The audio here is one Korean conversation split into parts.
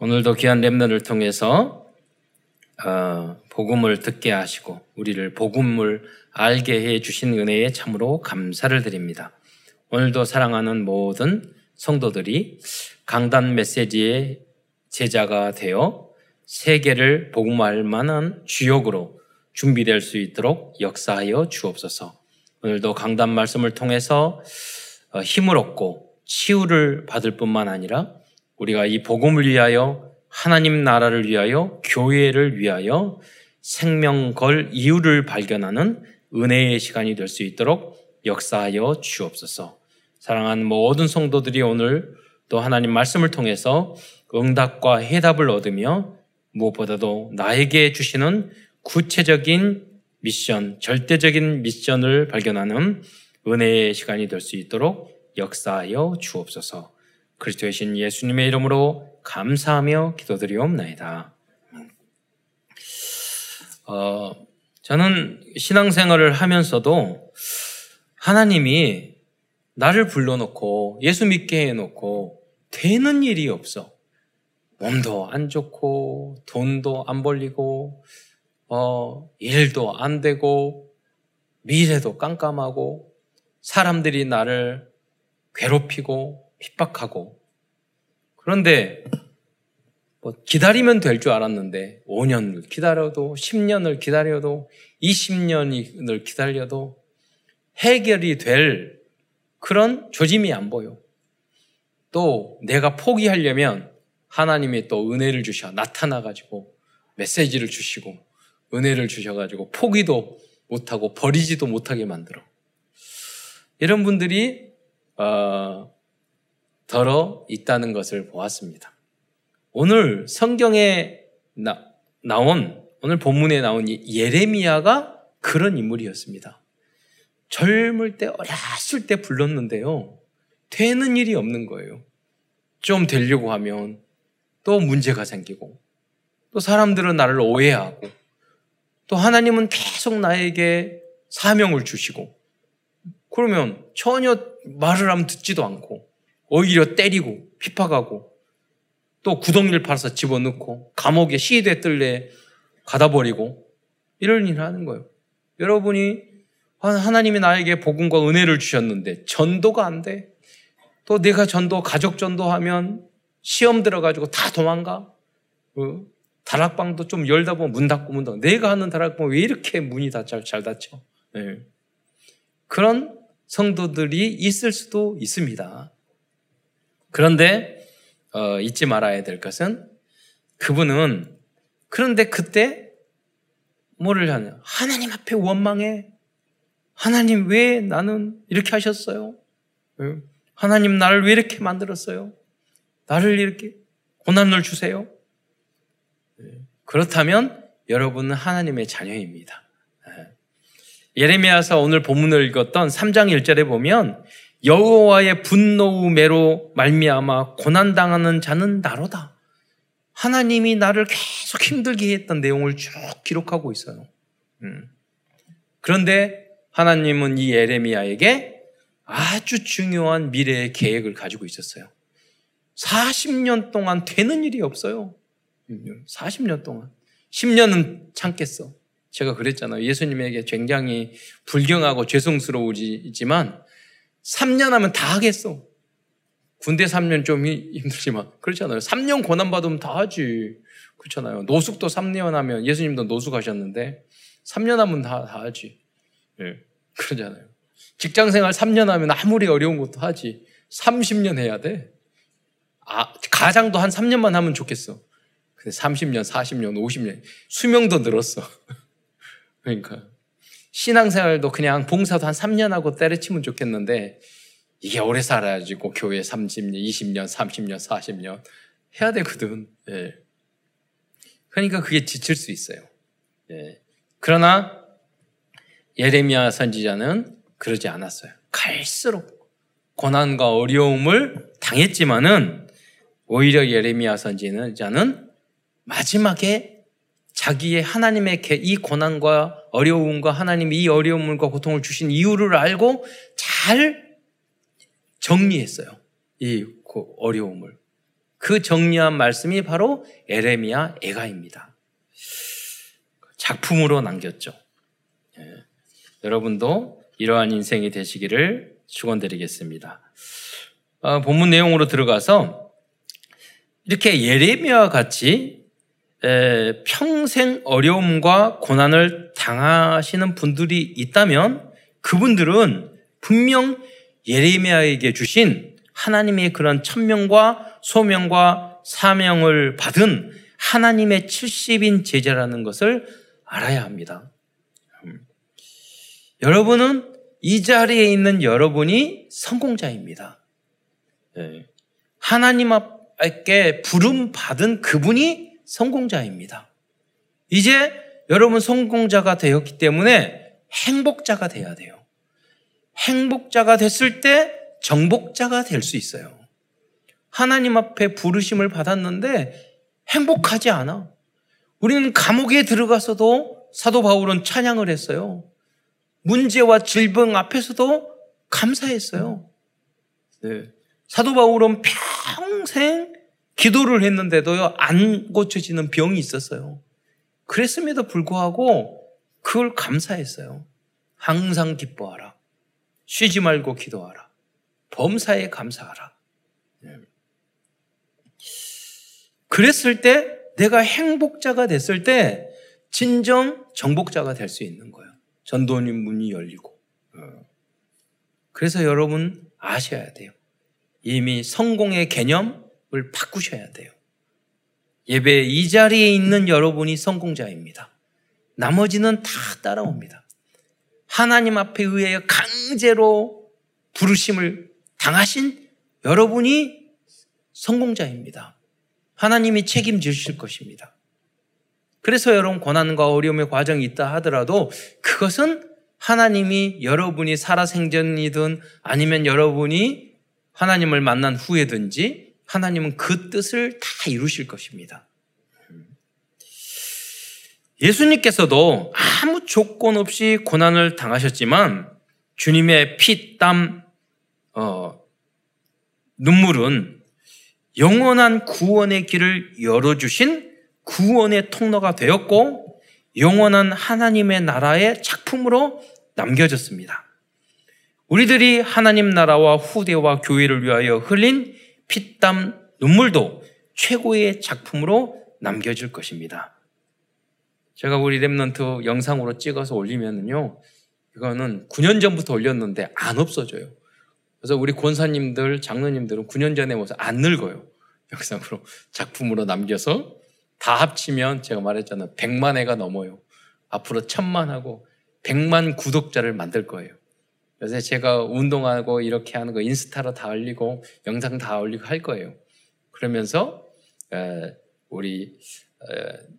오늘도 귀한 렘너를 통해서 어, 복음을 듣게 하시고 우리를 복음을 알게 해 주신 은혜에 참으로 감사를 드립니다. 오늘도 사랑하는 모든 성도들이 강단 메시지의 제자가 되어 세계를 복음할 만한 주역으로 준비될 수 있도록 역사하여 주옵소서. 오늘도 강단 말씀을 통해서 어, 힘을 얻고 치유를 받을 뿐만 아니라 우리가 이 복음을 위하여 하나님 나라를 위하여 교회를 위하여 생명 걸 이유를 발견하는 은혜의 시간이 될 수 있도록 역사하여 주옵소서. 사랑하는 모든 성도들이 오늘 또 하나님 말씀을 통해서 응답과 해답을 얻으며 무엇보다도 나에게 주시는 구체적인 미션, 절대적인 미션을 발견하는 은혜의 시간이 될 수 있도록 역사하여 주옵소서. 그리스도의 신 예수님의 이름으로 감사하며 기도드리옵나이다. 어, 저는 신앙생활을 하면서도 하나님이 나를 불러놓고 예수 믿게 해놓고 되는 일이 없어. 몸도 안 좋고 돈도 안 벌리고 어, 일도 안 되고 미래도 깜깜하고 사람들이 나를 괴롭히고 핍박하고 그런데 뭐 기다리면 될 줄 알았는데 5년을 기다려도 10년을 기다려도 20년을 기다려도 해결이 될 그런 조짐이 안 보여. 또 내가 포기하려면 하나님이 또 은혜를 주셔 나타나가지고 메시지를 주시고 은혜를 주셔가지고 포기도 못하고 버리지도 못하게 만들어. 이런 분들이 어, 덜어 있다는 것을 보았습니다. 오늘 성경에 나, 나온 오늘 본문에 나온 예레미야가 그런 인물이었습니다. 젊을 때 어렸을 때 불렀는데요. 되는 일이 없는 거예요. 좀 되려고 하면 또 문제가 생기고 또 사람들은 나를 오해하고 또 하나님은 계속 나에게 사명을 주시고 그러면 전혀 말을 하면 듣지도 않고 오히려 때리고 핍박하고 또 구덩이를 파서 집어넣고 감옥에 시대 뜰래 가다 버리고 이런 일을 하는 거예요. 여러분이 하나님이 나에게 복음과 은혜를 주셨는데 전도가 안 돼. 또 내가 전도 가족 전도하면 시험 들어가지고 다 도망가. 어? 다락방도 좀 열다 보면 문 닫고 문 닫고 내가 하는 다락방 왜 이렇게 문이 다잘잘 닫혀? 네. 그런 성도들이 있을 수도 있습니다. 그런데 어, 잊지 말아야 될 것은 그분은 그런데 그때 뭐를 하냐? 하나님 앞에 원망해. 하나님 왜 나는 이렇게 하셨어요? 하나님 나를 왜 이렇게 만들었어요? 나를 이렇게 고난을 주세요? 그렇다면 여러분은 하나님의 자녀입니다. 예레미야서 오늘 본문을 읽었던 3장 1절에 보면 여호와의 분노우매로 말미암아 고난 당하는 자는 나로다. 하나님이 나를 계속 힘들게 했던 내용을 쭉 기록하고 있어요. 음. 그런데 하나님은 이 예레미야에게 아주 중요한 미래의 계획을 가지고 있었어요. 40년 동안 되는 일이 없어요. 40년 동안. 10년은 참겠어. 제가 그랬잖아요. 예수님에게 굉장히 불경하고 죄송스러우지만 3년 하면 다 하겠어. 군대 3년 좀 힘들지만 그렇잖아요. 3년 고난 받으면 다 하지. 그렇잖아요. 노숙도 3년 하면 예수님도 노숙하셨는데 3년 하면 다, 다 하지. 예. 그러잖아요. 직장 생활 3년 하면 아무리 어려운 것도 하지. 30년 해야 돼. 아, 가장도 한 3년만 하면 좋겠어. 근데 30년, 40년, 50년 수명도 늘었어. 그러니까 신앙생활도 그냥 봉사도 한 3년 하고 때려치면 좋겠는데 이게 오래 살아야지고 교회 30년, 20년, 30년, 40년 해야 되거든. 예. 그러니까 그게 지칠 수 있어요. 예. 그러나 예레미야 선지자는 그러지 않았어요. 갈수록 고난과 어려움을 당했지만은 오히려 예레미야 선지자는 마지막에 자기의 하나님의 이 고난과 어려움과 하나님이 이 어려움과 고통을 주신 이유를 알고 잘 정리했어요. 이 어려움을. 그 정리한 말씀이 바로 에레미야 애가입니다. 작품으로 남겼죠. 예. 여러분도 이러한 인생이 되시기를 축원드리겠습니다. 어, 본문 내용으로 들어가서 이렇게 예레미야와 같이 에, 평생 어려움과 고난을 당하시는 분들이 있다면 그분들은 분명 예레미야에게 주신 하나님의 그런 천명과 소명과 사명을 받은 하나님의 70인 제자라는 것을 알아야 합니다. 음. 여러분은 이 자리에 있는 여러분이 성공자입니다. 예. 하나님 앞에 부름 받은 그분이 성공자입니다. 이제 여러분 성공자가 되었기 때문에 행복자가 돼야 돼요. 행복자가 됐을 때 정복자가 될 수 있어요. 하나님 앞에 부르심을 받았는데 행복하지 않아. 우리는 감옥에 들어가서도 사도 바울은 찬양을 했어요. 문제와 질병 앞에서도 감사했어요. 네. 사도 바울은 평생 기도를 했는데도요, 안 고쳐지는 병이 있었어요. 그랬음에도 불구하고 그걸 감사했어요. 항상 기뻐하라. 쉬지 말고 기도하라. 범사에 감사하라. 네. 그랬을 때 내가 행복자가 됐을 때 진정 정복자가 될 수 있는 거예요. 전도님 문이 열리고. 어. 그래서 여러분 아셔야 돼요. 이미 성공의 개념을 바꾸셔야 돼요. 예배 이 자리에 있는 여러분이 성공자입니다. 나머지는 다 따라옵니다. 하나님 앞에 의해 강제로 부르심을 당하신 여러분이 성공자입니다. 하나님이 책임지실 것입니다. 그래서 여러분 고난과 어려움의 과정이 있다 하더라도 그것은 하나님이 여러분이 살아생전이든 아니면 여러분이 하나님을 만난 후에든지 하나님은 그 뜻을 다 이루실 것입니다. 예수님께서도 아무 조건 없이 고난을 당하셨지만 주님의 피, 땀, 어, 눈물은 영원한 구원의 길을 열어주신 구원의 통로가 되었고 영원한 하나님의 나라의 작품으로 남겨졌습니다. 우리들이 하나님 나라와 후대와 교회를 위하여 흘린 피땀 눈물도 최고의 작품으로 남겨질 것입니다. 제가 우리 랩런트 영상으로 찍어서 올리면은요, 이거는 9년 전부터 올렸는데 안 없어져요. 그래서 우리 권사님들, 장로님들은 9년 전에 모서 안 늙어요. 영상으로 작품으로 남겨서 다 합치면 제가 말했잖아요. 100만 회가 넘어요. 앞으로 천만 하고 100만 구독자를 만들 거예요. 그래서 제가 운동하고 이렇게 하는 거 인스타로 다 올리고 영상 다 올리고 할 거예요. 그러면서 우리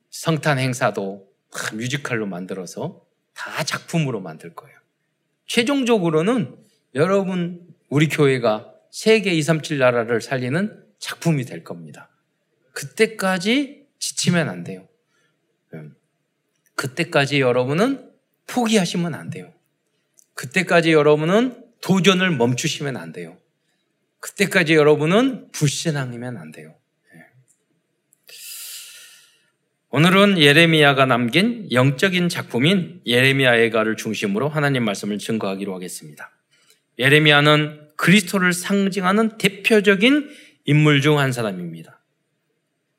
성탄 행사도 뮤지컬로 만들어서 다 작품으로 만들 거예요. 최종적으로는 여러분 우리 교회가 세계 237 나라를 살리는 작품이 될 겁니다. 그때까지 지치면 안 돼요. 음. 그때까지 여러분은 포기하시면 안 돼요. 그때까지 여러분은 도전을 멈추시면 안 돼요. 그때까지 여러분은 불신앙이면 안 돼요. 예. 오늘은 예레미야가 남긴 영적인 작품인 예레미야 예가를 중심으로 하나님 말씀을 증거하기로 하겠습니다. 예레미야는 그리스도를 상징하는 대표적인 인물 중 한 사람입니다.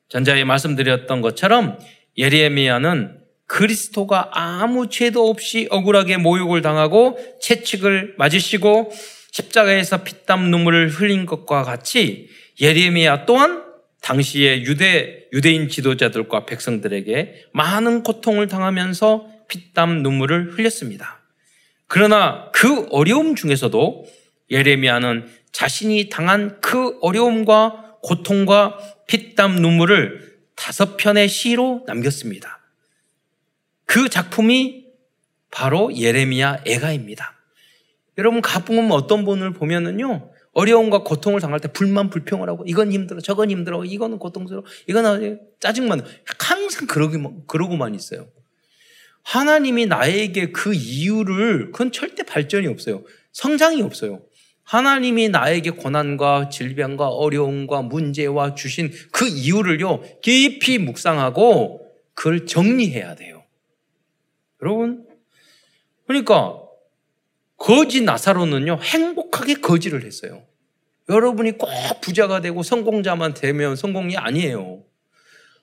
전자에 말씀드렸던 것처럼 예레미야는 그리스도가 아무 죄도 없이 억울하게 모욕을 당하고 채찍을 맞으시고 십자가에서 피땀 눈물을 흘린 것과 같이 예레미야 또한 당시의 유대 유대인 지도자들과 백성들에게 많은 고통을 당하면서 피땀 눈물을 흘렸습니다. 그러나 그 어려움 중에서도 예레미야는 자신이 당한 그 어려움과 고통과 피땀 눈물을 다섯 편의 시로 남겼습니다. 그 작품이 바로 예레미야 애가입니다. 여러분 가보면 어떤 분을 보면은요 어려움과 고통을 당할 때 불만 불평을 하고 이건 힘들어 저건 힘들어 이거는 고통스러워 이건 짜증만 항상 그러기만 그러고만 있어요. 하나님이 나에게 그 이유를 그건 절대 발전이 없어요. 성장이 없어요. 하나님이 나에게 고난과 질병과 어려움과 문제와 주신 그 이유를요, 깊이 묵상하고 그걸 정리해야 돼요. 여러분, 그러니까 거지 나사로는요, 행복하게 거지를 했어요. 여러분이 꼭 부자가 되고 성공자만 되면 성공이 아니에요.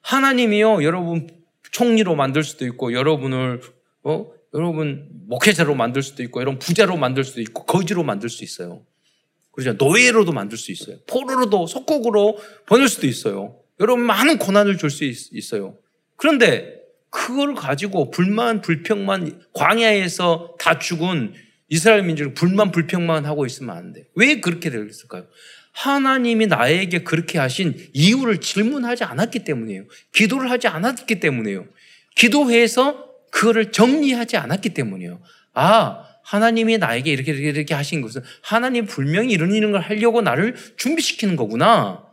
하나님이요, 여러분 총리로 만들 수도 있고, 여러분을, 어? 여러분 목회자로 만들 수도 있고, 여러분 부자로 만들 수도 있고, 거지로 만들 수 있어요. 그렇죠. 노예로도 만들 수 있어요. 포로로도 속국으로 보낼 수도 있어요. 여러분 많은 고난을 줄 수 있어요. 그런데 그걸 가지고 불만, 불평만 광야에서 다 죽은 이스라엘 민족이 불만, 불평만 하고 있으면 안 돼. 왜 그렇게 됐을까요? 하나님이 나에게 그렇게 하신 이유를 질문하지 않았기 때문이에요. 기도를 하지 않았기 때문이에요. 기도해서 그거를 정리하지 않았기 때문이에요. 아, 하나님이 나에게 이렇게 이렇게, 이렇게 하신 것은 하나님 분명히 이런 이런 걸 하려고 나를 준비시키는 거구나.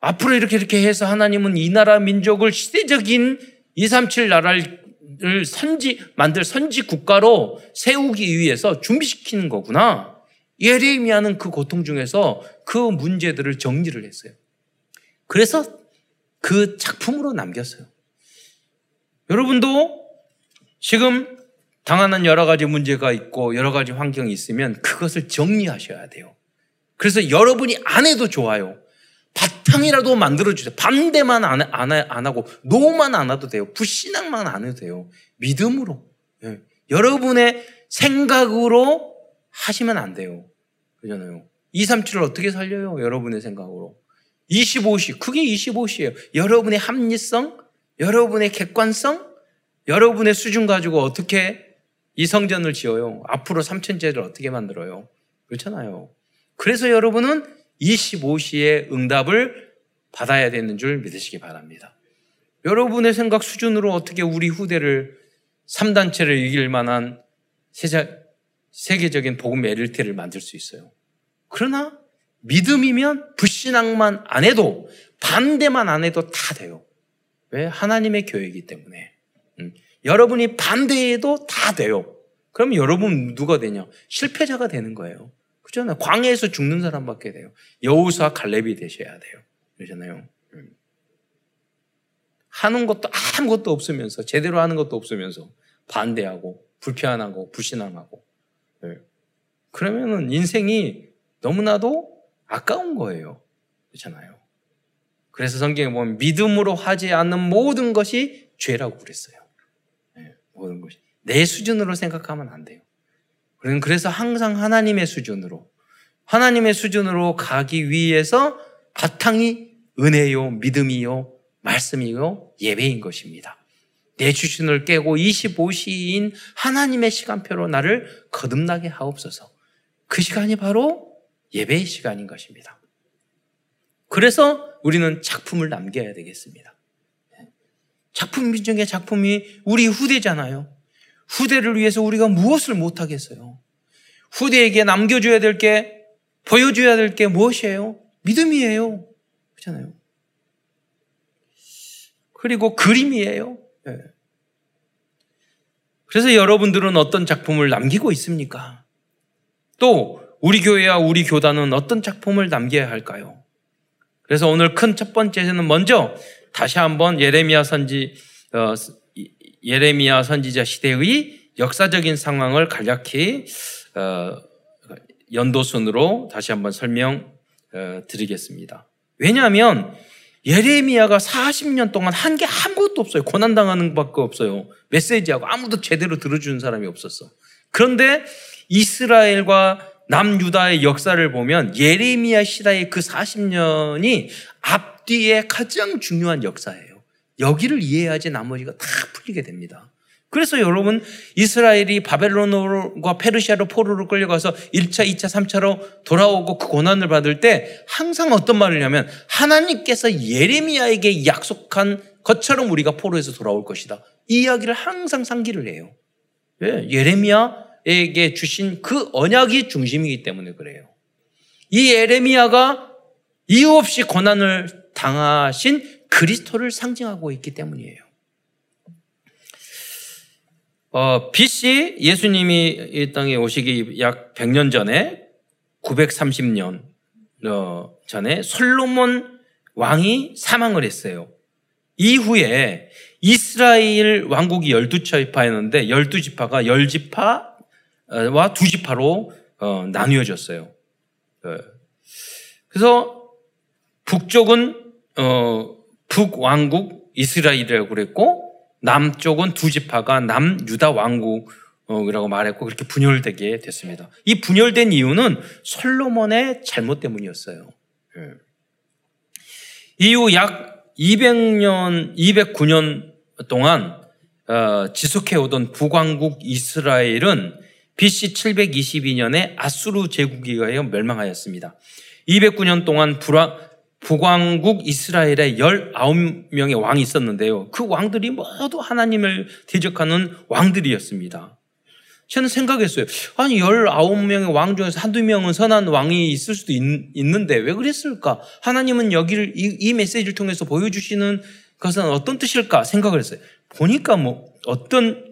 앞으로 이렇게 이렇게 해서 하나님은 이 나라 민족을 시대적인 237 나라를 선지 만들 선지 국가로 세우기 위해서 준비시키는 거구나. 예레미야는 그 고통 중에서 그 문제들을 정리를 했어요. 그래서 그 작품으로 남겼어요. 여러분도 지금 당하는 여러 가지 문제가 있고 여러 가지 환경이 있으면 그것을 정리하셔야 돼요. 그래서 여러분이 안 해도 좋아요. 바탕이라도 만들어주세요. 반대만 안, 안, 안 하고, 노만 안 해도 돼요. 불신앙만 안 해도 돼요. 믿음으로. 예. 여러분의 생각으로 하시면 안 돼요. 그잖아요. 237을 어떻게 살려요? 여러분의 생각으로. 25시, 그게 25시예요. 여러분의 합리성, 여러분의 객관성, 여러분의 수준 가지고 어떻게 이 성전을 지어요? 앞으로 3천제를 어떻게 만들어요? 그렇잖아요. 그래서 여러분은 25시의 응답을 받아야 되는 줄 믿으시기 바랍니다. 여러분의 생각 수준으로 어떻게 우리 후대를 3단체를 이길 만한 세계적인 복음 LT를 만들 수 있어요. 그러나 믿음이면 불신앙만 안 해도 반대만 안 해도 다 돼요. 왜? 하나님의 교회이기 때문에. 음. 여러분이 반대해도 다 돼요. 그럼 여러분 누가 되냐? 실패자가 되는 거예요. 그렇잖아요. 광해에서 죽는 사람밖에 돼요. 여우수와 갈렙이 되셔야 돼요. 그러잖아요. 음. 하는 것도 아무것도 없으면서 제대로 하는 것도 없으면서 반대하고 불편하고 불신앙하고 네. 그러면은 인생이 너무나도 아까운 거예요. 그렇잖아요. 그래서 성경에 보면 믿음으로 하지 않는 모든 것이 죄라고 그랬어요. 네. 모든 것이 내 수준으로 생각하면 안 돼요. 그래서 항상 하나님의 수준으로, 하나님의 수준으로 가기 위해서 바탕이 은혜요, 믿음이요, 말씀이요, 예배인 것입니다. 내 주신을 깨고 25시인 하나님의 시간표로 나를 거듭나게 하옵소서. 그 시간이 바로 예배의 시간인 것입니다. 그래서 우리는 작품을 남겨야 되겠습니다. 작품 중에 작품이 우리 후대잖아요. 후대를 위해서 우리가 무엇을 못하겠어요? 후대에게 남겨줘야 될 게, 보여줘야 될 게 무엇이에요? 믿음이에요. 그렇잖아요. 그리고 그림이에요. 네. 그래서 여러분들은 어떤 작품을 남기고 있습니까? 또 우리 교회와 우리 교단은 어떤 작품을 남겨야 할까요? 그래서 오늘 큰 첫 번째는 먼저 다시 한번 예레미야 선지 어, 예레미야 선지자 시대의 역사적인 상황을 간략히 어, 연도순으로 다시 한번 설명 어, 드리겠습니다. 왜냐하면 예레미야가 40년 동안 한 게 아무것도 없어요. 고난당하는 밖에 없어요. 메시지하고 아무도 제대로 들어주는 사람이 없었어. 그런데 이스라엘과 남유다의 역사를 보면 예레미야 시대의 그 40년이 앞뒤에 가장 중요한 역사예요. 여기를 이해해야지 나머지가 다 풀리게 됩니다. 그래서 여러분 이스라엘이 바벨론과 페르시아로 포로로 끌려가서 1차, 2차, 3차로 돌아오고 그 고난을 받을 때 항상 어떤 말을 하면 하나님께서 예레미야에게 약속한 것처럼 우리가 포로에서 돌아올 것이다. 이 이야기를 항상 상기를 해요. 왜? 예레미야에게 주신 그 언약이 중심이기 때문에 그래요. 이 예레미야가 이유 없이 고난을 당하신 그리스도를 상징하고 있기 때문이에요. 어, BC 예수님이 이 땅에 오시기 약 100년 전에 930년 어, 전에 솔로몬 왕이 사망을 했어요. 이후에 이스라엘 왕국이 12지파였는데 12지파가 10지파와 2지파로 어, 나뉘어졌어요. 어. 그래서 북쪽은 어, 북왕국 이스라엘이라고 그랬고 남쪽은 두 지파가 남유다 왕국이라고 말했고 그렇게 분열되게 됐습니다. 이 분열된 이유는 솔로몬의 잘못 때문이었어요. 예. 이후 약 200년, 209년 동안 어, 지속해오던 북왕국 이스라엘은 BC 722년에 아수르 제국에 의하여 멸망하였습니다. 209년 동안 불화, 북왕국 이스라엘에 19명의 왕이 있었는데요. 그 왕들이 모두 하나님을 대적하는 왕들이었습니다. 저는 생각했어요. 아니, 19명의 왕 중에서 한두 명은 선한 왕이 있을 수도 있, 는데왜 그랬을까? 하나님은 여기를, 이, 이 메시지를 통해서 보여주시는 것은 어떤 뜻일까? 생각을 했어요. 보니까 뭐, 어떤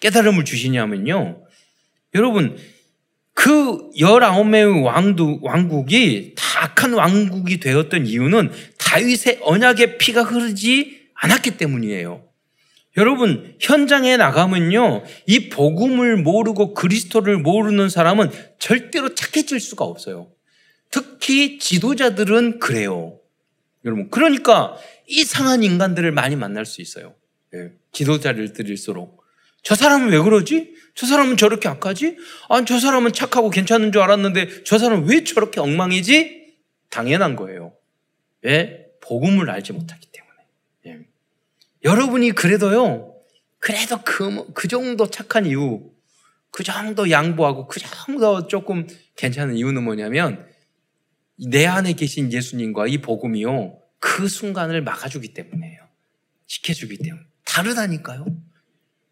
깨달음을 주시냐면요. 여러분, 그 19명의 왕두, 왕국이 다 악한 왕국이 되었던 이유는 다윗의 언약의 피가 흐르지 않았기 때문이에요. 여러분, 현장에 나가면요, 이 복음을 모르고 그리스도를 모르는 사람은 절대로 착해질 수가 없어요. 특히 지도자들은 그래요. 여러분, 그러니까 이상한 인간들을 많이 만날 수 있어요. 예, 지도자를 들일수록. 저 사람은 왜 그러지? 저 사람은 저렇게 악하지? 아, 저 사람은 착하고 괜찮은 줄 알았는데 저 사람은 왜 저렇게 엉망이지? 당연한 거예요. 왜? 복음을 알지 못하기 때문에. 예. 여러분이 그래도요, 그래도 그, 그 정도 착한 이유, 그 정도 양보하고 그 정도 조금 괜찮은 이유는 뭐냐면 내 안에 계신 예수님과 이 복음이요, 그 순간을 막아주기 때문에요. 지켜주기 때문에. 다르다니까요.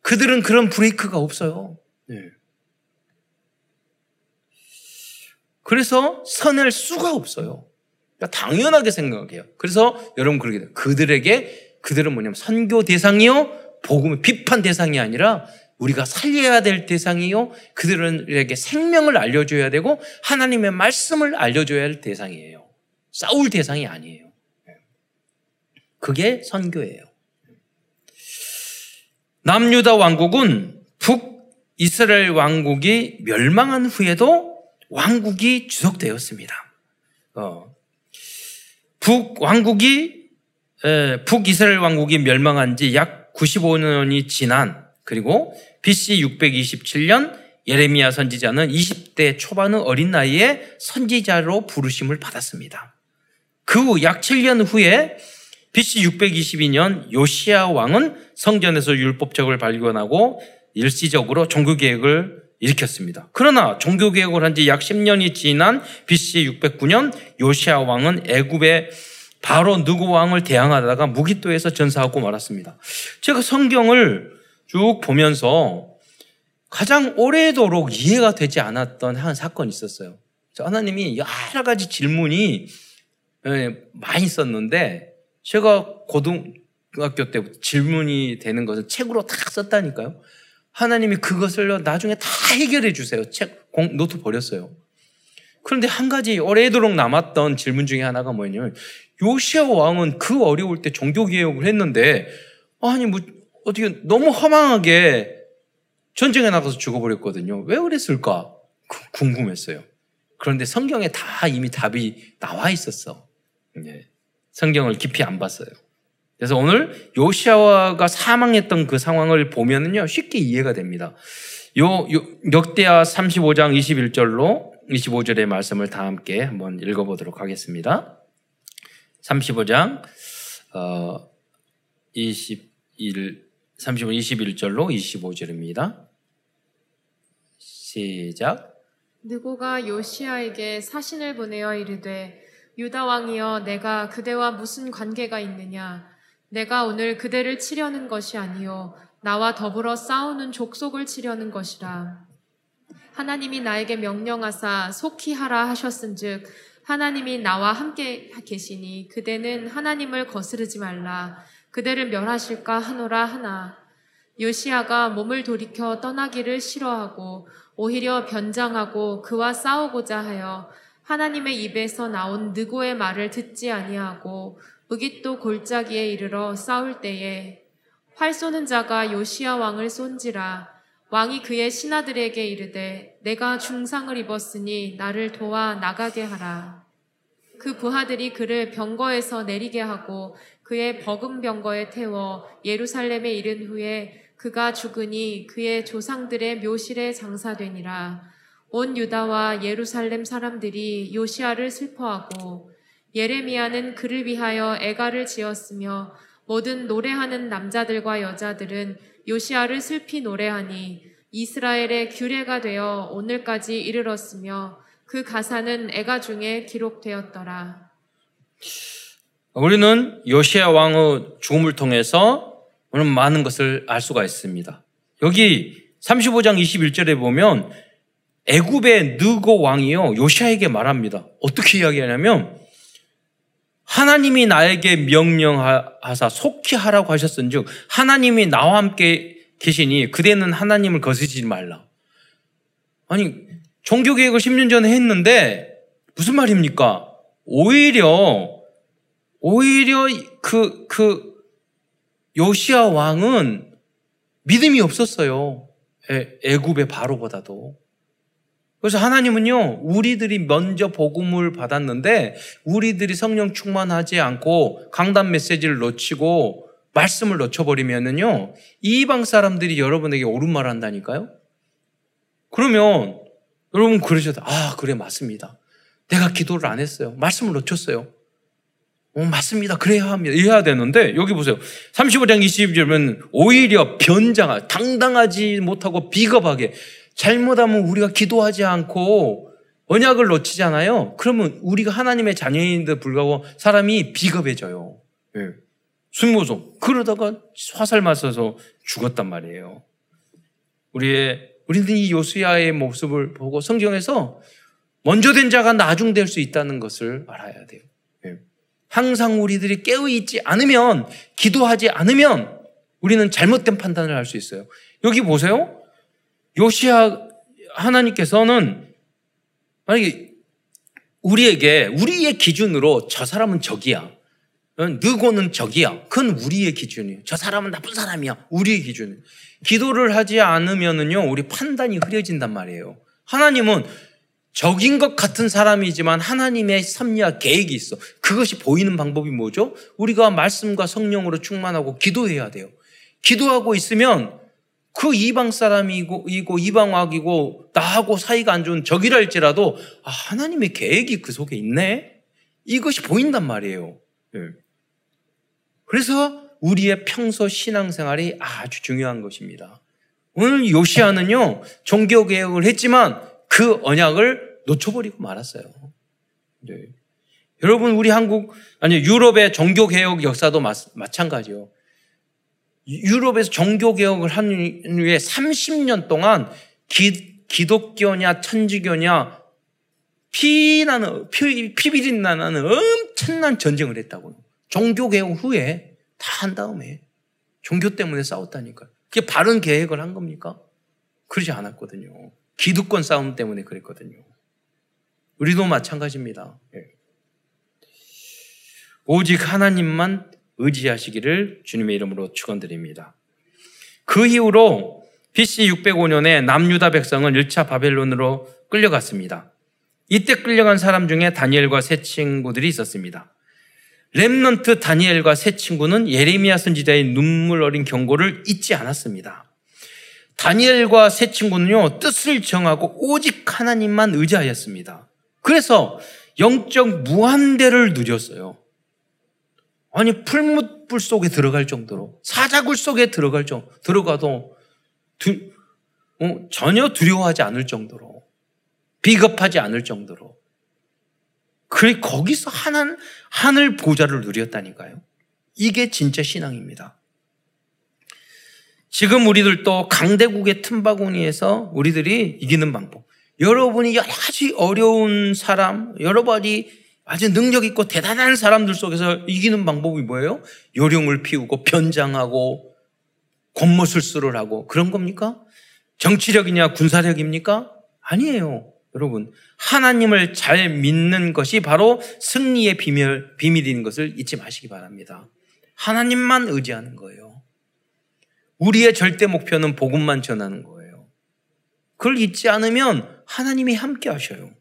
그들은 그런 브레이크가 없어요. 네. 그래서 선을 수가 없어요. 그러니까 당연하게 생각해요. 그래서 여러분 그러게 돼요. 그들에게 그들은 뭐냐면 선교 대상이요, 복음의 비판 대상이 아니라 우리가 살려야 될 대상이요, 그들에게 생명을 알려줘야 되고 하나님의 말씀을 알려줘야 할 대상이에요. 싸울 대상이 아니에요. 네. 그게 선교예요. 남유다 왕국은 북이스라엘 왕국이 멸망한 후에도 왕국이 주속되었습니다. 어, 북 왕국이 북이스라엘 왕국이 멸망한 지 약 95년이 지난 그리고 BC 627년 예레미야 선지자는 20대 초반의 어린 나이에 선지자로 부르심을 받았습니다. 그 후 약 7년 후에 BC 622년 요시아 왕은 성전에서 율법적을 발견하고 일시적으로 종교개혁을 일으켰습니다. 그러나 종교개혁을 한 지 약 10년이 지난 BC 609년 요시아 왕은 애굽의 바로 누구 왕을 대항하다가 무기토에서 전사하고 말았습니다. 제가 성경을 쭉 보면서 가장 오래도록 이해가 되지 않았던 한 사건이 있었어요. 하나님이 여러 가지 질문이 예, 많이 있었는데 제가 고등 학교 때부터 질문이 되는 것을 책으로 다 썼다니까요. 하나님이 그것을 나중에 다 해결해 주세요. 책, 공, 노트 버렸어요. 그런데 한 가지 오래도록 남았던 질문 중에 하나가 뭐냐면 요시아 왕은 그 어려울 때 종교 개혁을 했는데 아니 뭐 어떻게 너무 허망하게 전쟁에 나가서 죽어버렸거든요. 왜 그랬을까? 궁금했어요. 그런데 성경에 다 이미 답이 나와 있었어. 네. 성경을 깊이 안 봤어요. 그래서 오늘 요시아가 사망했던 그 상황을 보면은요 쉽게 이해가 됩니다. 요, 요 역대하 35장 21절로 25절의 말씀을 다 함께 한번 읽어보도록 하겠습니다. 35장 어, 21 35 21절로 25절입니다. 시작. 느고가 요시아에게 사신을 보내어 이르되 유다 왕이여 내가 그대와 무슨 관계가 있느냐 내가 오늘 그대를 치려는 것이 아니요 나와 더불어 싸우는 족속을 치려는 것이라. 하나님이 나에게 명령하사 속히 하라 하셨은즉 하나님이 나와 함께 계시니 그대는 하나님을 거스르지 말라. 그대를 멸하실까 하노라 하나. 요시아가 몸을 돌이켜 떠나기를 싫어하고 오히려 변장하고 그와 싸우고자 하여 하나님의 입에서 나온 느고의 말을 듣지 아니하고 무깃도 골짜기에 이르러 싸울 때에 활 쏘는 자가 요시야 왕을 쏜지라 왕이 그의 신하들에게 이르되 내가 중상을 입었으니 나를 도와 나가게 하라. 그 부하들이 그를 병거에서 내리게 하고 그의 버금 병거에 태워 예루살렘에 이른 후에 그가 죽으니 그의 조상들의 묘실에 장사되니라. 온 유다와 예루살렘 사람들이 요시아를 슬퍼하고 예레미야는 그를 위하여 애가를 지었으며 모든 노래하는 남자들과 여자들은 요시아를 슬피 노래하니 이스라엘의 규례가 되어 오늘까지 이르렀으며 그 가사는 애가 중에 기록되었더라. 우리는 요시아 왕의 죽음을 통해서 오늘 많은 것을 알 수가 있습니다. 여기 35장 21절에 보면 애굽의 느고 왕이요 요시아에게 말합니다. 어떻게 이야기하냐면 하나님이 나에게 명령하사 속히 하라고 하셨은즉 하나님이 나와 함께 계시니 그대는 하나님을 거스르지 말라. 아니 종교 개혁을 10년 전에 했는데 무슨 말입니까? 오히려 오히려 그, 그, 요시아 왕은 믿음이 없었어요. 애, 애굽의 바로보다도. 그래서 하나님은요, 우리들이 먼저 복음을 받았는데, 우리들이 성령 충만하지 않고 강단 메시지를 놓치고, 말씀을 놓쳐버리면은요, 이방 사람들이 여러분에게 옳은 말 한다니까요? 그러면, 여러분 그러셔도, 아, 그래, 맞습니다. 내가 기도를 안 했어요. 말씀을 놓쳤어요. 어, 맞습니다. 그래야 합니다. 이해야 되는데, 여기 보세요. 35장 22절은 오히려 변장하, 당당하지 못하고 비겁하게, 잘못하면 우리가 기도하지 않고 언약을 놓치잖아요. 그러면 우리가 하나님의 자녀인데 불구하고 사람이 비겁해져요. 예. 순모성. 그러다가 화살 맞아서 죽었단 말이에요. 우리의, 우리는 이 요수야의 모습을 보고 성경에서 먼저 된 자가 나중 될 수 있다는 것을 알아야 돼요. 항상 우리들이 깨어있지 않으면, 기도하지 않으면 우리는 잘못된 판단을 할 수 있어요. 여기 보세요. 요시아 하나님께서는 만약에 우리에게, 우리의 기준으로 저 사람은 적이야. 느고는 적이야. 그건 우리의 기준이에요. 저 사람은 나쁜 사람이야. 우리의 기준. 기도를 하지 않으면은요, 우리 판단이 흐려진단 말이에요. 하나님은 적인 것 같은 사람이지만 하나님의 섭리와 계획이 있어. 그것이 보이는 방법이 뭐죠? 우리가 말씀과 성령으로 충만하고 기도해야 돼요. 기도하고 있으면 그 이방 사람이고 이고 이방왕이고 나하고 사이가 안 좋은 적이라 할지라도 아, 하나님의 계획이 그 속에 있네. 이것이 보인단 말이에요. 네. 그래서 우리의 평소 신앙생활이 아주 중요한 것입니다. 오늘 요시아는요 종교 개혁을 했지만 그 언약을 놓쳐버리고 말았어요. 네. 여러분, 우리 한국, 아니, 유럽의 종교 개혁 역사도 마, 마찬가지요. 유럽에서 종교개혁을 한 후에 30년 동안 기, 기독교냐, 천주교냐, 피나는, 피, 피비린 나는 엄청난 전쟁을 했다고요. 종교개혁 후에 다 한 다음에 종교 때문에 싸웠다니까요. 그게 바른 계획을 한 겁니까? 그러지 않았거든요. 기득권 싸움 때문에 그랬거든요. 우리도 마찬가지입니다. 예. 오직 하나님만 의지하시기를 주님의 이름으로 축원드립니다. 그 이후로 BC 605년에 남유다 백성은 1차 바벨론으로 끌려갔습니다. 이때 끌려간 사람 중에 다니엘과 세 친구들이 있었습니다. 렘넌트 다니엘과 세 친구는 예레미야 선지자의 눈물 어린 경고를 잊지 않았습니다. 다니엘과 세 친구는요, 뜻을 정하고 오직 하나님만 의지하였습니다. 그래서 영적 무한대를 누렸어요. 아니, 풀무불 속에 들어갈 정도로, 사자굴 속에 들어갈 정도, 들어가도 두, 어, 전혀 두려워하지 않을 정도로, 비겁하지 않을 정도로. 그래, 거기서 하늘, 하늘 보좌를 누렸다니까요. 이게 진짜 신앙입니다. 지금 우리들도 강대국의 틈바구니에서 우리들이 이기는 방법. 여러분이 여러 가지 어려운 사람, 여러분이 아주 능력 있고 대단한 사람들 속에서 이기는 방법이 뭐예요? 요령을 피우고 변장하고 곤모술수를 하고 그런 겁니까? 정치력이냐 군사력입니까? 아니에요. 여러분, 하나님을 잘 믿는 것이 바로 승리의 비밀, 비밀인 것을 잊지 마시기 바랍니다. 하나님만 의지하는 거예요. 우리의 절대 목표는 복음만 전하는 거예요. 그걸 잊지 않으면 하나님이 함께 하셔요.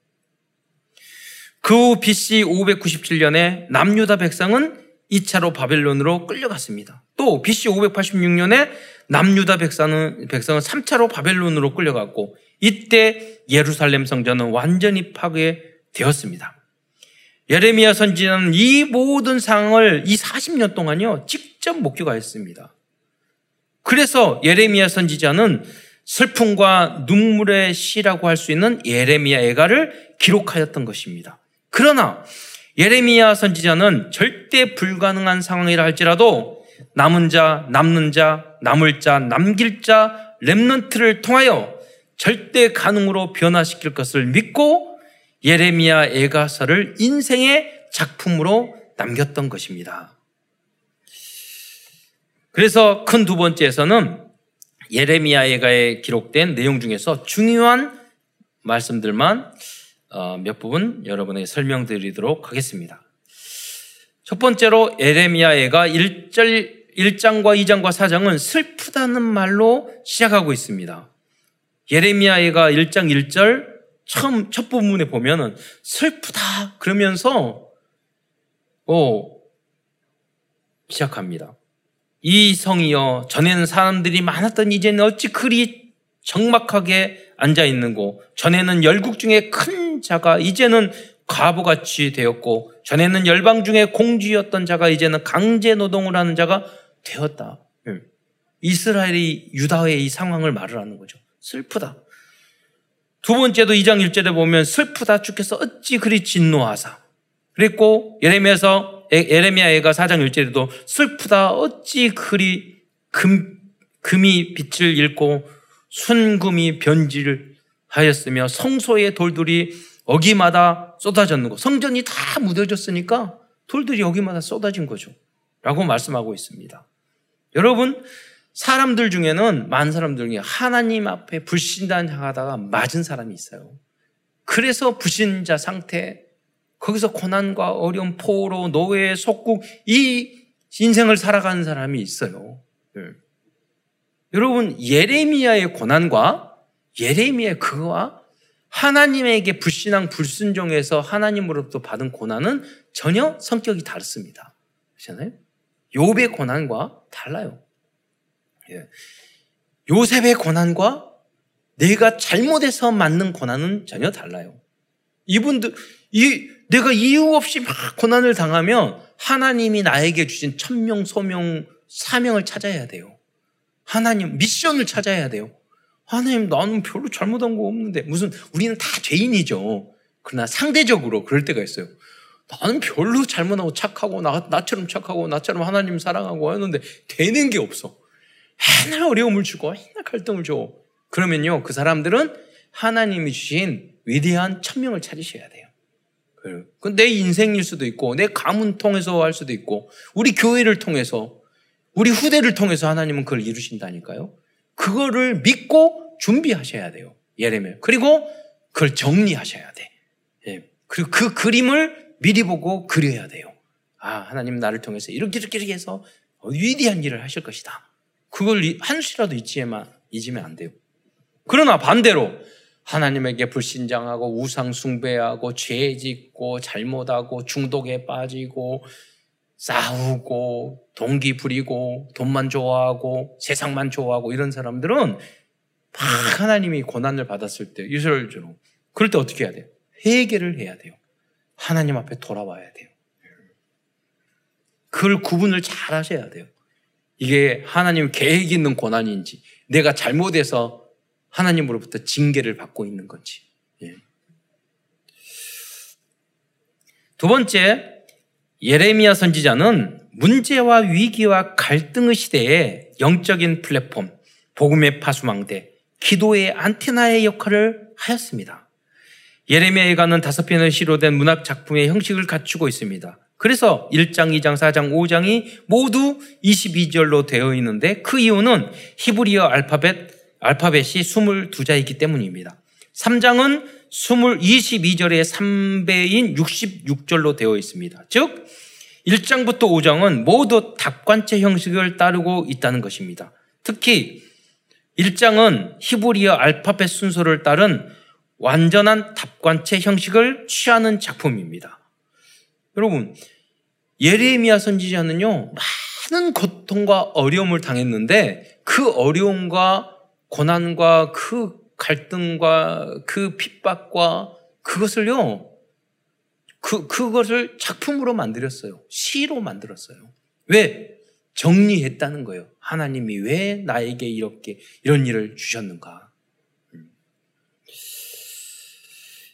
그 후 BC 597년에 남유다 백성은 2차로 바벨론으로 끌려갔습니다. 또 BC 586년에 남유다 백성은, 백성은 3차로 바벨론으로 끌려갔고 이때 예루살렘 성전은 완전히 파괴되었습니다. 예레미야 선지자는 이 모든 상황을 이 40년 동안요 직접 목격하였습니다. 그래서 예레미야 선지자는 슬픔과 눈물의 시라고 할 수 있는 예레미야 애가를 기록하였던 것입니다. 그러나 예레미야 선지자는 절대 불가능한 상황이라 할지라도 남은 자, 남는 자, 남을 자, 남길 자, 렘넌트를 통하여 절대 가능으로 변화시킬 것을 믿고 예레미야 애가서를 인생의 작품으로 남겼던 것입니다. 그래서 큰 두 번째에서는 예레미야 애가에 기록된 내용 중에서 중요한 말씀들만 어, 몇 부분 여러분에게 설명드리도록 하겠습니다. 첫 번째로 에레미야애가 1절, 1장과 2장과 4장은 슬프다는 말로 시작하고 있습니다. 예레미야애가 1장 1절 처음 첫 부분에 보면은 슬프다 그러면서 오 시작합니다. 이 성이여 전에는 사람들이 많았던 이제는 어찌 그리 적막하게 앉아 있는고 전에는 열국 중에 큰 자가 이제는 과부같이 되었고 전에는 열방 중에 공주였던 자가 이제는 강제 노동을 하는 자가 되었다. 이스라엘이 유다의 이 상황을 말을 하는 거죠. 슬프다. 두 번째도 2장 1절에 보면 슬프다 주께서 어찌 그리 진노하사. 그랬고 예레미야서 예레미야애가 4장 1절에도 슬프다 어찌 그리 금 금이 빛을 잃고 순금이 변질 하였으며 성소의 돌들이 어기마다 쏟아졌는 거. 성전이 다 무뎌졌으니까 돌들이 여기마다 쏟아진 거죠. 라고 말씀하고 있습니다. 여러분, 사람들 중에는 많은 사람들 중에 하나님 앞에 불신당하다가 맞은 사람이 있어요. 그래서 불신자 상태, 거기서 고난과 어려움, 포로, 노예, 속국, 이 인생을 살아가는 사람이 있어요. 네. 여러분, 예레미야의 고난과 예레미야의 그와 하나님에게 불신앙, 불순종해서 하나님으로부터 받은 고난은 전혀 성격이 다릅니다. 그렇잖아요? 욥의 고난과 달라요. 예. 요셉의 고난과 내가 잘못해서 맞는 고난은 전혀 달라요. 이분들, 이, 내가 이유 없이 막 고난을 당하면 하나님이 나에게 주신 천명, 소명, 사명을 찾아야 돼요. 하나님, 미션을 찾아야 돼요. 하나님, 나는 별로 잘못한 거 없는데. 무슨, 우리는 다 죄인이죠. 그러나 상대적으로 그럴 때가 있어요. 나는 별로 잘못하고 착하고, 나, 나처럼 착하고, 나처럼 하나님 사랑하고 하는데 되는 게 없어. 맨날 어려움을 주고, 맨날 갈등을 줘. 그러면요, 그 사람들은 하나님이 주신 위대한 천명을 찾으셔야 돼요. 내 인생일 수도 있고, 내 가문 통해서 할 수도 있고, 우리 교회를 통해서, 우리 후대를 통해서 하나님은 그걸 이루신다니까요. 그거를 믿고 준비하셔야 돼요. 예레미야. 그리고 그걸 정리하셔야 돼. 예. 그리고 그 그림을 미리 보고 그려야 돼요. 아, 하나님 나를 통해서 이렇게 이렇게 이렇게 해서 위대한 일을 하실 것이다. 그걸 한시라도 잊지만, 잊으면 안 돼요. 그러나 반대로 하나님에게 불신장하고 우상 숭배하고 죄 짓고 잘못하고 중독에 빠지고 싸우고 동기 부리고 돈만 좋아하고 세상만 좋아하고 이런 사람들은 막 하나님이 고난을 받았을 때 유설주로 그럴 때 어떻게 해야 돼요? 회개를 해야 돼요. 하나님 앞에 돌아와야 돼요. 그걸 구분을 잘 하셔야 돼요. 이게 하나님 계획 있는 고난인지 내가 잘못해서 하나님으로부터 징계를 받고 있는 건지. 예. 두 번째, 예레미야 선지자는 문제와 위기와 갈등의 시대에 영적인 플랫폼, 복음의 파수망대, 기도의 안테나의 역할을 하였습니다. 예레미야에가는 다섯 편의 시로 된 문학 작품의 형식을 갖추고 있습니다. 그래서 1장, 2장, 4장, 5장이 모두 22절로 되어 있는데 그 이유는 히브리어 알파벳 알파벳이 22자이기 때문입니다. 3장은 22절의 3배인 66절로 되어 있습니다. 즉 1장부터 5장은 모두 답관체 형식을 따르고 있다는 것입니다. 특히 1장은 히브리어 알파벳 순서를 따른 완전한 답관체 형식을 취하는 작품입니다. 여러분, 예레미야 선지자는요, 많은 고통과 어려움을 당했는데 그 어려움과 고난과 그 갈등과 그 핍박과 그것을요, 그, 그것을 작품으로 만들었어요. 시로 만들었어요. 왜? 정리했다는 거예요. 하나님이 왜 나에게 이렇게, 이런 일을 주셨는가. 음.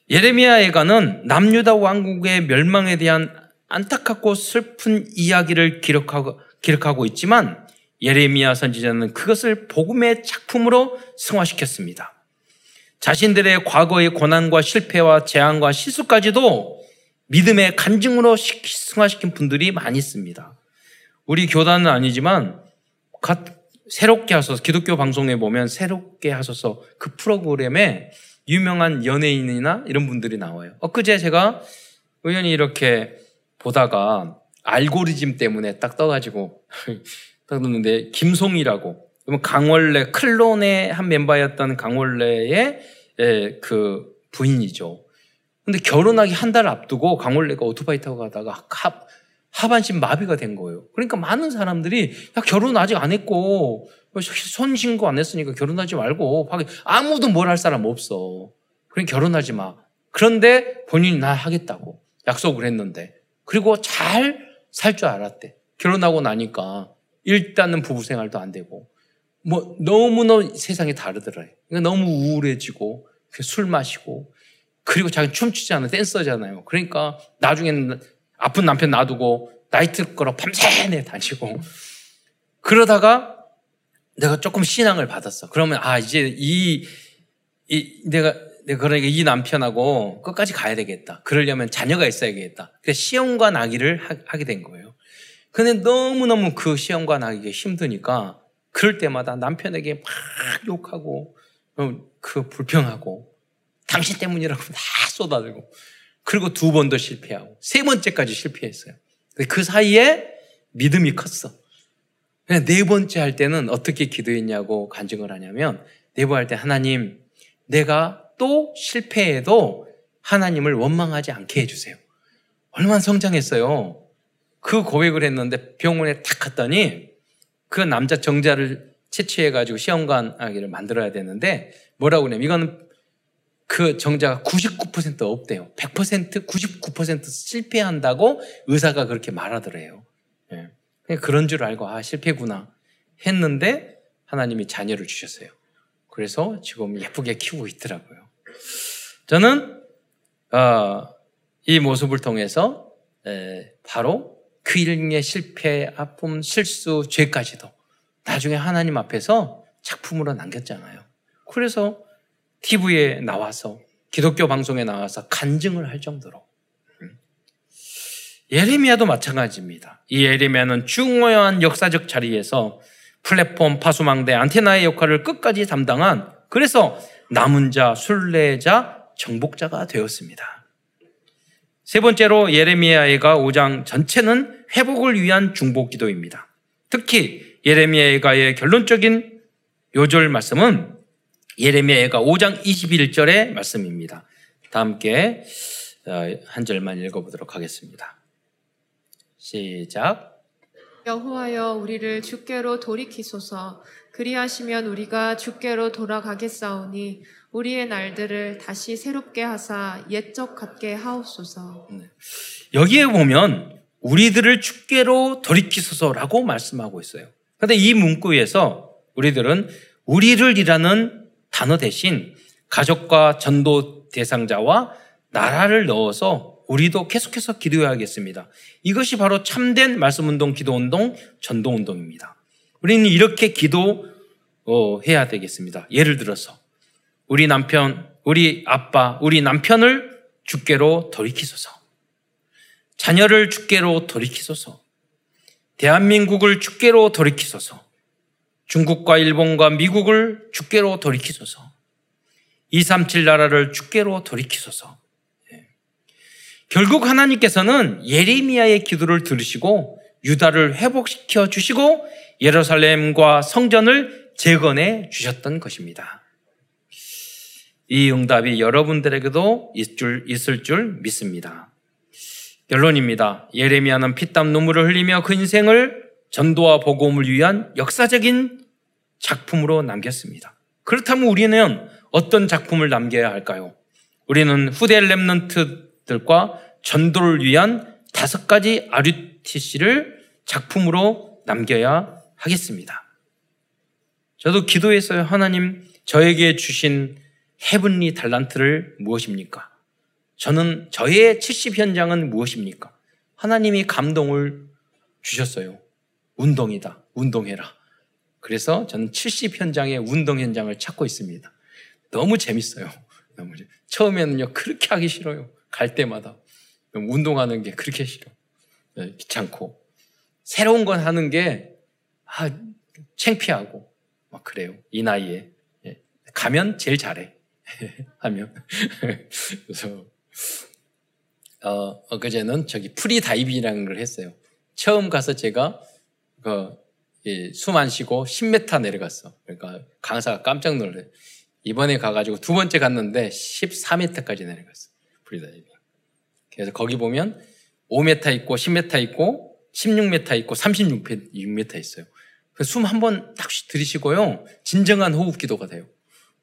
예레미야 애가는 남유다 왕국의 멸망에 대한 안타깝고 슬픈 이야기를 기록하고, 기록하고 있지만 예레미야 선지자는 그것을 복음의 작품으로 승화시켰습니다. 자신들의 과거의 고난과 실패와 재앙과 실수까지도 믿음의 간증으로 승화시킨 분들이 많이 있습니다. 우리 교단은 아니지만 새롭게 하소서 기독교 방송에 보면 새롭게 하소서 그 프로그램에 유명한 연예인이나 이런 분들이 나와요. 엊그제 제가 우연히 이렇게 보다가 알고리즘 때문에 딱 떠가지고 딱 넣는데 김송이라고 강원래 클론의 한 멤버였던 강원래의 그 부인이죠. 근데 결혼하기 한 달 앞두고 강원래가 오토바이 타고 가다가 하, 하반신 마비가 된 거예요. 그러니까 많은 사람들이 야 결혼 아직 안 했고 손 신고 안 했으니까 결혼하지 말고 아무도 뭘 할 사람 없어. 그러니 결혼하지 마. 그런데 본인이 나 하겠다고 약속을 했는데 그리고 잘 살 줄 알았대. 결혼하고 나니까 일단은 부부 생활도 안 되고 뭐 너무너무 세상이 다르더라요. 그러니까 너무 우울해지고 술 마시고 그리고 자기 춤추지 않은 댄서잖아요. 그러니까 나중에는 아픈 남편 놔두고 나이트클럽 밤새내 다니고 그러다가 내가 조금 신앙을 받았어. 그러면 아 이제 이, 이 내가 내가 그러니까 이 남편하고 끝까지 가야 되겠다. 그러려면 자녀가 있어야겠다. 그래서 시험과 나기를 하, 게된 거예요. 근데 너무너무 그 시험과 나기가 힘드니까 그럴 때마다 남편에게 막 욕하고 어, 그 불평하고 당신 때문이라고 다 쏟아들고 그리고 두 번 더 실패하고 세 번째까지 실패했어요. 그 사이에 믿음이 컸어. 네 번째 할 때는 어떻게 기도했냐고 간증을 하냐면 네 번 할 때 하나님 내가 또 실패해도 하나님을 원망하지 않게 해주세요. 얼마나 성장했어요. 그 고백을 했는데 병원에 탁 갔더니 그 남자 정자를 채취해가지고 시험관 아기를 만들어야 되는데 뭐라고 그냐면 이거는 그 정자가 99% 없대요. 100% 99% 실패한다고 의사가 그렇게 말하더래요. 예. 그런 줄 알고 아 실패구나 했는데 하나님이 자녀를 주셨어요. 그래서 지금 예쁘게 키우고 있더라고요. 저는 어, 이 모습을 통해서 에, 바로 그 일의 실패, 아픔, 실수, 죄까지도 나중에 하나님 앞에서 작품으로 남겼잖아요. 그래서 TV에 나와서 기독교 방송에 나와서 간증을 할 정도로 음. 예레미야도 마찬가지입니다. 이 예레미야는 중요한 역사적 자리에서 플랫폼, 파수망대, 안테나의 역할을 끝까지 담당한 그래서 남은 자, 순례자, 정복자가 되었습니다. 세 번째로 예레미야가 5장 전체는 회복을 위한 중복 기도입니다. 특히 예레미야의 결론적인 요절 말씀은 예레미야가 5장 21절의 말씀입니다. 다 함께 어, 한 절만 읽어보도록 하겠습니다. 시작. 여호와여 우리를 주께로 돌이키소서 그리하시면 우리가 주께로 돌아가겠사오니 우리의 날들을 다시 새롭게 하사 옛적 같게 하옵소서. 네. 여기에 보면 우리들을 주께로 돌이키소서라고 말씀하고 있어요. 그런데 이 문구에서 우리들은 우리를이라는 단어 대신 가족과 전도 대상자와 나라를 넣어서 우리도 계속해서 기도해야겠습니다. 이것이 바로 참된 말씀운동, 기도운동, 전도운동입니다. 우리는 이렇게 기도해야 되겠습니다. 예를 들어서 우리 남편, 우리 아빠, 우리 남편을 주께로 돌이키소서. 자녀를 주께로 돌이키소서. 대한민국을 주께로 돌이키소서. 중국과 일본과 미국을 주께로 돌이키소서. 237 나라를 주께로 돌이키소서. 예. 결국 하나님께서는 예레미야의 기도를 들으시고 유다를 회복시켜 주시고 예루살렘과 성전을 재건해 주셨던 것입니다. 이 응답이 여러분들에게도 있을 줄, 있을 줄 믿습니다. 결론입니다. 예레미야는 피땀 눈물을 흘리며 그 인생을 전도와 복음을 위한 역사적인 작품으로 남겼습니다. 그렇다면 우리는 어떤 작품을 남겨야 할까요? 우리는 후대 랩런트들과 전도를 위한 다섯 가지 RUTC를 작품으로 남겨야 하겠습니다. 저도 기도했어요. 하나님, 저에게 주신 헤븐리 달란트를 무엇입니까? 저는 저의 70 현장은 무엇입니까? 하나님이 감동을 주셨어요. 운동이다. 운동해라. 그래서 저는 70 현장의 운동 현장을 찾고 있습니다. 너무 재밌어요. 너무 처음에는요 그렇게 하기 싫어요. 갈 때마다 운동하는 게 그렇게 싫어. 네, 귀찮고 새로운 건 하는 게 아, 창피하고 막 그래요. 이 나이에 예. 가면 제일 잘해. 하면 그래서 어, 엊그제는 저기 free diving이라는 걸 했어요. 처음 가서 제가 그 숨 안 쉬고 10m 내려갔어. 그러니까 강사가 깜짝 놀래. 이번에 가가지고 두 번째 갔는데 14m까지 내려갔어. free diving. 그래서 거기 보면 5m 있고 10m 있고 16m 있고 36m 있어요. 숨 한 번 딱 들이쉬고요. 진정한 호흡 기도가 돼요.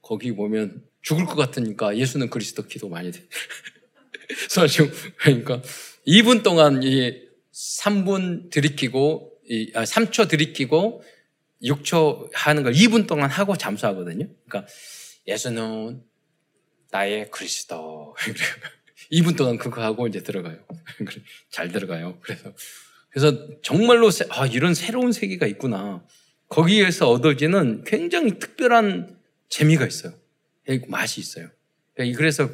거기 보면 죽을 것 같으니까 예수는 그리스도 기도 많이 돼. 그래서 그러니까 2분 동안 이 3분 들이키고 이, 아, 3초 들이키고 6초 하는 걸 2분 동안 하고 잠수하거든요. 그러니까 예수는 나의 그리스도. 2분 동안 그거 하고 이제 들어가요. 잘 들어가요. 그래서 그래서 정말로 아, 이런 새로운 세계가 있구나. 거기에서 얻어지는 굉장히 특별한 재미가 있어요. 맛이 있어요. 그래서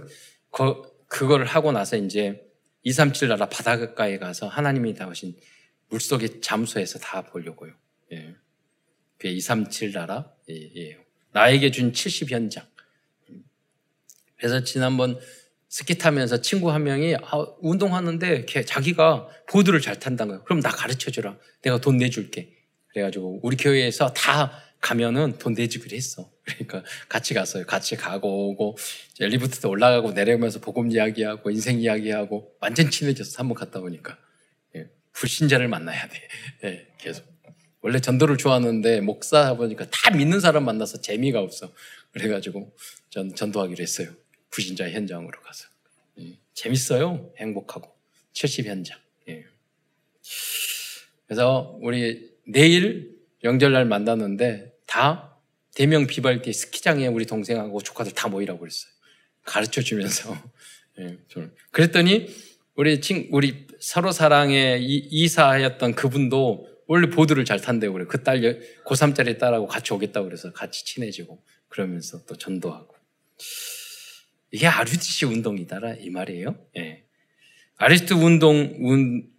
그, 그걸 하고 나서 이제 237 나라 바닷가에 가서 하나님이 다오신 물속에 잠수해서 다 보려고요. 예. 그게 237 나라예요. 나에게 준 70 현장. 그래서 지난번 스키 타면서 친구 한 명이 아, 운동하는데 걔 자기가 보드를 잘 탄다는 거예요. 그럼 나 가르쳐 주라. 내가 돈 내줄게. 그래가지고 우리 교회에서 다 가면은 돈 내주기로 했어. 그러니까 같이 갔어요. 같이 가고 오고 리프트도 올라가고 내려오면서 복음 이야기하고 인생 이야기하고 완전 친해져서 한번 갔다 보니까 예, 불신자를 만나야 돼. 예, 계속. 원래 전도를 좋아하는데 목사 보니까 다 믿는 사람 만나서 재미가 없어. 그래가지고 전 전도하기로 했어요. 불신자 현장으로 가서. 예, 재밌어요. 행복하고. 70 현장. 예. 그래서 우리 내일 명절날 만났는데 다 대명 비발디 스키장에 우리 동생하고 조카들 다 모이라고 그랬어요. 가르쳐 주면서. 예, 그랬더니 우리 친, 우리 서로 사랑의 이사였던 그분도 원래 보드를 잘 탄대요. 그래. 그 딸, 고3짜리 딸하고 같이 오겠다고 그래서 같이 친해지고 그러면서 또 전도하고. 이게 아르티시 운동이다라 이 말이에요. 예. 아리스트 운동, 운,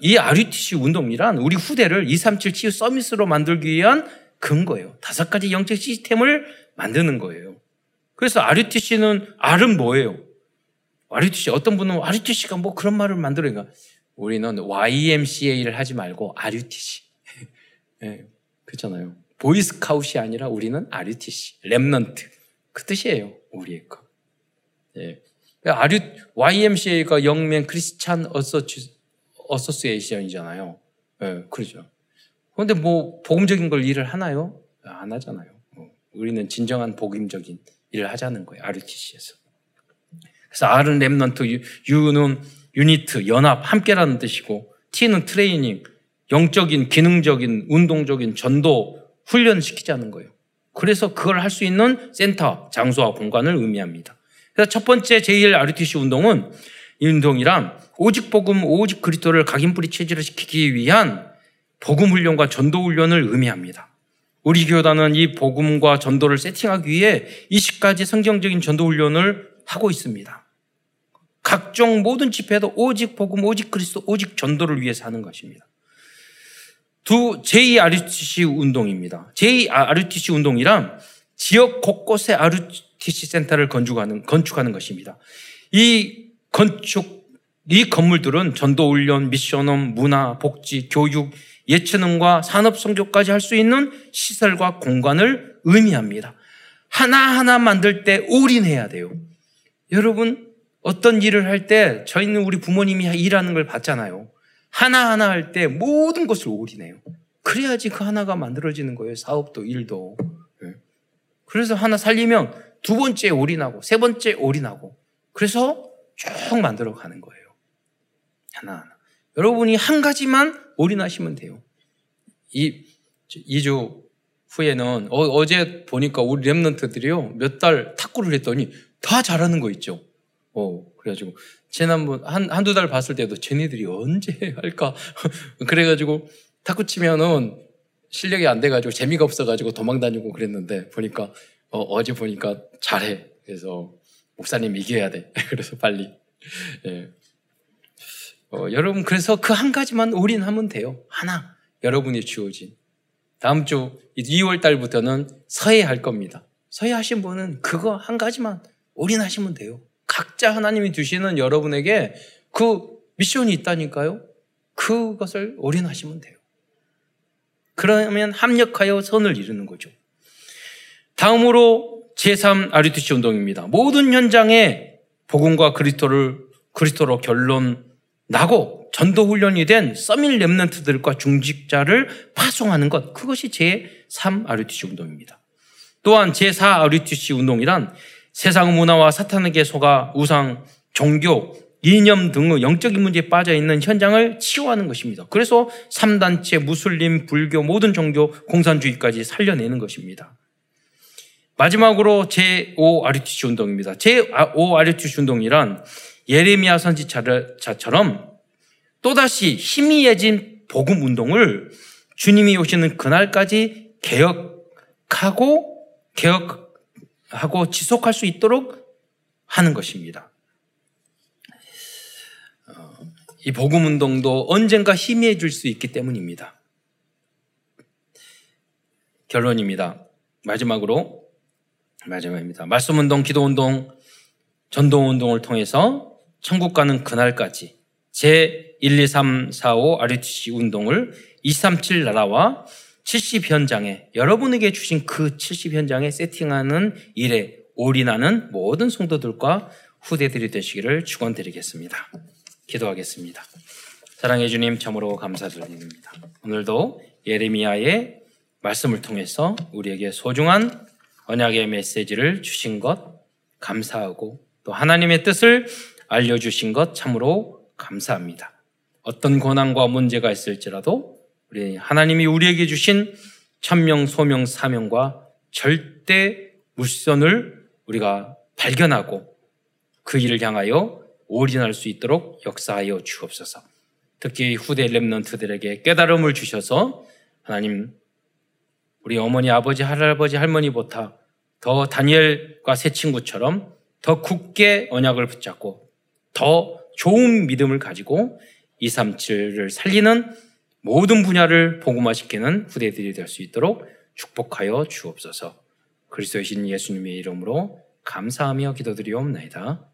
이 RUTC 운동이란 우리 후대를 237 치유 서밋으로 만들기 위한 근거예요. 다섯 가지 영적 시스템을 만드는 거예요. 그래서 RUTC는 R은 뭐예요? RUTC 어떤 분은 RUTC가 뭐 그런 말을 만들어니까 우리는 YMCA를 하지 말고 RUTC. 네, 그렇잖아요. 보이스카웃이 아니라 우리는 RUTC, Remnant. 그 뜻이에요. 우리의 거. 예. RU, YMCA가 Young Men's Christian Associ- Association이잖아요. 예, 그러죠. 그런데 뭐 복음적인 걸 일을 하나요? 안 하잖아요. 뭐 우리는 진정한 복음적인 일을 하자는 거예요. RUTC에서. 그래서 R은 Remnant, U는 Unity, 연합, 함께라는 뜻이고 T는 Training, 영적인, 기능적인, 운동적인 전도 훈련시키자는 거예요. 그래서 그걸 할 수 있는 센터, 장소와 공간을 의미합니다. 그래서 첫 번째 제1 RUTC 운동은 이 운동이란 오직 복음, 오직 그리스도를 각인 뿌리 체질을 시키기 위한 복음 훈련과 전도 훈련을 의미합니다. 우리 교단은 이 복음과 전도를 세팅하기 위해 20가지 성경적인 전도 훈련을 하고 있습니다. 각종 모든 집회도 오직 복음, 오직 그리스도, 오직 전도를 위해서 하는 것입니다. 두 제2RUTC 운동입니다. 제2RUTC 운동이란 지역 곳곳에 RUTC 센터를 건축하는, 건축하는 것입니다. 이 건축, 이 건물들은 전도 훈련, 미션홈, 문화, 복지, 교육, 예체능과 산업 성교까지 할 수 있는 시설과 공간을 의미합니다. 하나하나 만들 때 올인해야 돼요. 여러분, 어떤 일을 할 때 저희는 우리 부모님이 일하는 걸 봤잖아요. 하나하나 할 때 모든 것을 올인해요. 그래야지 그 하나가 만들어지는 거예요. 사업도 일도. 예. 그래서 하나 살리면 두 번째 올인하고 세 번째 올인하고 그래서 쭉 만들어 가는 거예요. 하나하나. 여러분이 한 가지만 올인하시면 돼요. 이 2주 후에는 어, 제 보니까 우리 랩런트들이요 몇 달 탁구를 했더니 다 잘하는 거 있죠. 어 그래가지고 지난번 한 한두 달 봤을 때도 쟤네들이 언제 할까 그래가지고 탁구 치면은 실력이 안 돼가지고 재미가 없어가지고 도망 다니고 그랬는데 보니까 어, 제 보니까 잘해. 그래서 목사님 이겨야 돼. 그래서 빨리. 예. 어, 여러분 그래서 그 한 가지만 올인하면 돼요. 하나 여러분이 주어진 다음 주 2월 달부터는 서해 할 겁니다. 서해 하신 분은 그거 한 가지만 올인하시면 돼요. 각자 하나님이 주시는 여러분에게 그 미션이 있다니까요. 그것을 올인하시면 돼요. 그러면 합력하여 선을 이루는 거죠. 다음으로 제3 아리투시 운동입니다. 모든 현장에 복음과 그리스도를 그리스도로 결론 나고 전도 훈련이 된 서밀 랩런트들과 중직자를 파송하는 것 그것이 제3 아리투시 운동입니다. 또한 제4 아리투시 운동이란 세상 문화와 사탄에게 속아 우상, 종교, 이념 등의 영적인 문제에 빠져 있는 현장을 치유하는 것입니다. 그래서 3단체, 무슬림, 불교, 모든 종교, 공산주의까지 살려내는 것입니다. 마지막으로 제5 아리투시 운동입니다. 제5 아리투시 운동이란 예레미야 선지자처럼 또다시 희미해진 복음 운동을 주님이 오시는 그날까지 개혁하고 개혁하고 지속할 수 있도록 하는 것입니다. 어, 이 복음 운동도 언젠가 희미해질 수 있기 때문입니다. 결론입니다. 마지막으로 마지막입니다. 말씀 운동, 기도 운동, 전도 운동을 통해서 천국 가는 그날까지 제 1, 2, 3, 4, 5 RUTC 운동을 237 나라와 70 현장에 여러분에게 주신 그 70 현장에 세팅하는 일에 올인하는 모든 성도들과 후대들이 되시기를 축원드리겠습니다. 기도하겠습니다. 사랑해 주님 참으로 감사드립니다. 오늘도 예레미야의 말씀을 통해서 우리에게 소중한 언약의 메시지를 주신 것 감사하고 또 하나님의 뜻을 알려주신 것 참으로 감사합니다. 어떤 고난과 문제가 있을지라도 우리 하나님이 우리에게 주신 천명, 소명, 사명과 절대 물선을 우리가 발견하고 그 일을 향하여 올인할 수 있도록 역사하여 주옵소서. 특히 후대 랩런트들에게 깨달음을 주셔서 하나님 우리 어머니, 아버지, 할아버지, 할머니보다 더 다니엘과 새 친구처럼 더 굳게 언약을 붙잡고 더 좋은 믿음을 가지고 237을 살리는 모든 분야를 복음화시키는 후대들이 될 수 있도록 축복하여 주옵소서. 그리스도의 신 예수님의 이름으로 감사하며 기도드리옵나이다.